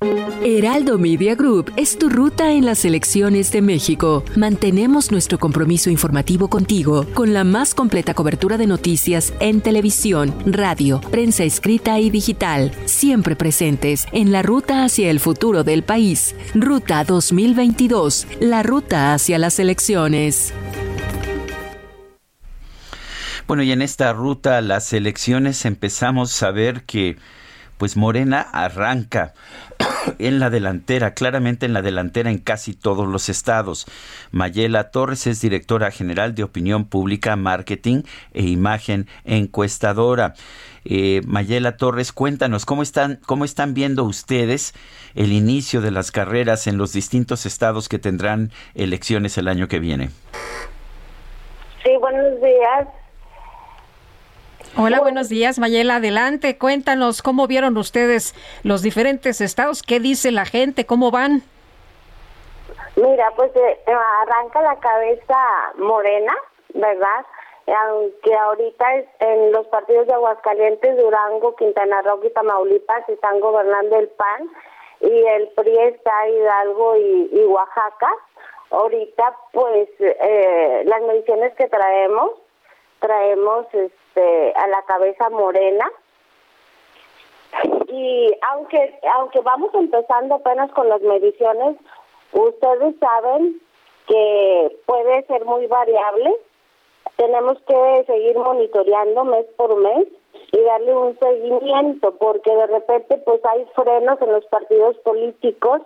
Heraldo Media Group es tu ruta en las elecciones de México. Mantenemos nuestro compromiso informativo contigo con la más completa cobertura de noticias en televisión, radio, prensa escrita y digital, siempre presentes en la ruta hacia el futuro del país. Ruta 2022, la ruta hacia las elecciones. Bueno, y en esta ruta las elecciones empezamos a ver que pues Morena arranca en la delantera, claramente en la delantera en casi todos los estados. Mayela Torres es directora general de Opinión Pública, Marketing e Imagen Encuestadora. Eh, Mayela Torres, cuéntanos cómo están, cómo están viendo ustedes el inicio de las carreras en los distintos estados que tendrán elecciones el año que viene. Sí, buenos días. Hola, buenos días, Mayela. Adelante, cuéntanos cómo vieron ustedes los diferentes estados, qué dice la gente, cómo van. Mira, pues eh, arranca la cabeza morena, ¿verdad? Aunque ahorita es- en los partidos de Aguascalientes, Durango, Quintana Roo y Tamaulipas están gobernando el PAN y el PRI está Hidalgo y, y Oaxaca. Ahorita, pues, eh, las mediciones que traemos, traemos este a la cabeza morena. Y aunque aunque vamos empezando apenas con las mediciones ustedes saben que puede ser muy variable. Tenemos que seguir monitoreando mes por mes y darle un seguimiento porque de repente pues hay frenos en los partidos políticos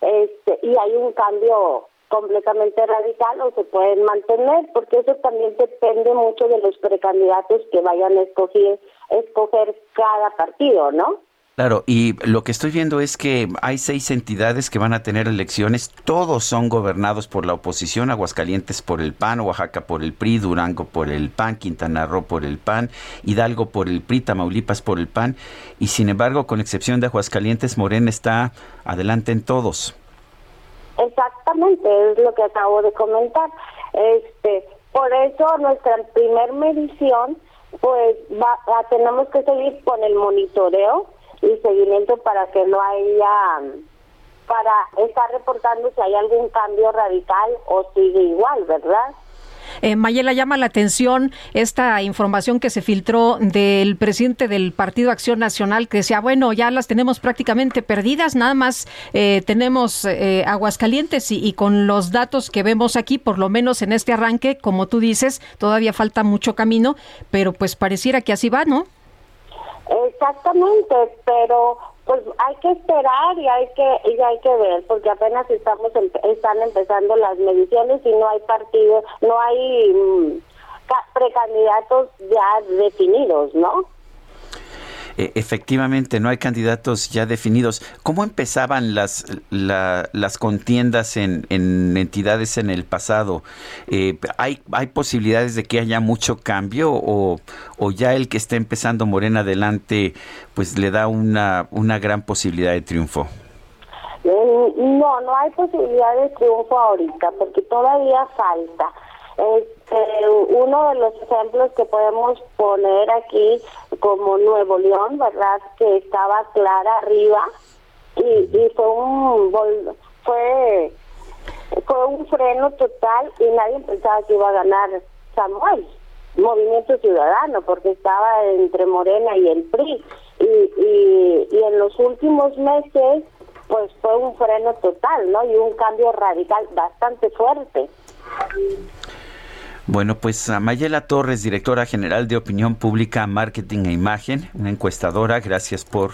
este y hay un cambio completamente radical o se pueden mantener porque eso también depende mucho de los precandidatos que vayan a escoger escoger cada partido, ¿no? Claro, y lo que estoy viendo es que hay seis entidades que van a tener elecciones, todos son gobernados por la oposición, Aguascalientes por el PAN, Oaxaca por el PRI, Durango por el PAN, Quintana Roo por el PAN, Hidalgo por el PRI, Tamaulipas por el PAN, y sin embargo, con excepción de Aguascalientes, Morena está adelante en todos. Exactamente, es lo que acabo de comentar. Este, por eso nuestra primer medición, pues va, la tenemos que seguir con el monitoreo y seguimiento para que no haya, para estar reportando si hay algún cambio radical o sigue igual, ¿verdad? Eh, Mayela llama la atención esta información que se filtró del presidente del Partido Acción Nacional que decía, bueno, ya las tenemos prácticamente perdidas, nada más eh, tenemos eh, Aguascalientes y, y con los datos que vemos aquí, por lo menos en este arranque, como tú dices, todavía falta mucho camino, pero pues pareciera que así va, ¿no? Exactamente, pero pues hay que esperar y hay que y hay que ver porque apenas estamos empe- están empezando las mediciones y no hay partido, no hay mm, ca- precandidatos ya definidos, ¿no? Eh, efectivamente, no hay candidatos ya definidos. ¿Cómo empezaban las, la- las contiendas en, en entidades en el pasado? Eh, ¿hay, ¿Hay posibilidades de que haya mucho cambio o, o ya el que está empezando Morena adelante pues le da una, una gran posibilidad de triunfo? Mm, No, no hay posibilidad de triunfo ahorita porque todavía falta. Este, uno de los ejemplos que podemos poner aquí como Nuevo León, ¿verdad? Que estaba clara arriba y, fue un fue fue un freno total y nadie pensaba que iba a ganar Samuel, Movimiento Ciudadano, porque estaba entre Morena y el PRI. Y, y, y en los últimos meses, pues fue un freno total, ¿no? Y un cambio radical bastante fuerte. Bueno, pues Mayela Torres, directora general de Opinión Pública, Marketing e Imagen, una encuestadora, gracias por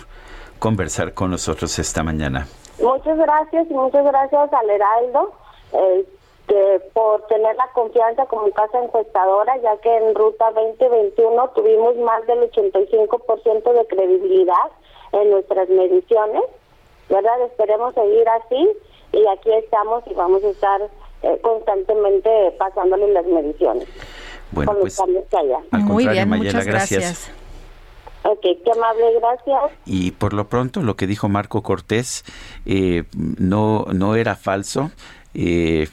conversar con nosotros esta mañana. Muchas gracias y muchas gracias al Heraldo este, por tener la confianza como casa encuestadora, ya que en Ruta 2021 tuvimos más del 85% de credibilidad en nuestras mediciones, ¿verdad? Esperemos seguir así y aquí estamos y vamos a estar eh, constantemente pasándole las mediciones. Bueno, con pues, los cambios que haya. Muy bien, Mayela, muchas gracias. Ok, qué amable, gracias. Y por lo pronto, lo que dijo Marco Cortés eh, no, no era falso. Eh,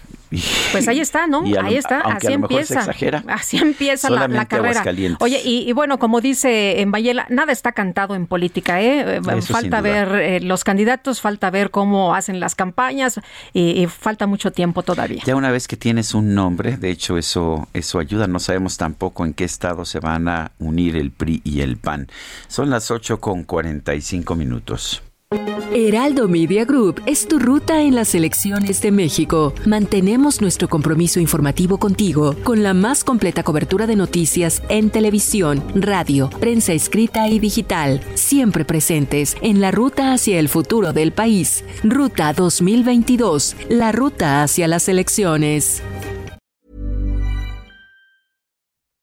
pues ahí está, ¿no? Ahí está, así empieza. así empieza la, la, carrera. Oye, y, bueno, como dice en Bayela, nada está cantado en política, ¿eh? eh falta ver eh, los candidatos, falta ver cómo hacen las campañas y, falta mucho tiempo todavía. Ya una vez que tienes un nombre, de hecho eso eso ayuda, no sabemos tampoco en qué estado se van a unir el PRI y el PAN. Son las 8 con 45 minutos. Heraldo Media Group es tu ruta en las elecciones de México. Mantenemos nuestro compromiso informativo contigo con la más completa cobertura de noticias en televisión, radio, prensa escrita y digital, siempre presentes en la ruta hacia el futuro del país. Ruta 2022, la ruta hacia las elecciones.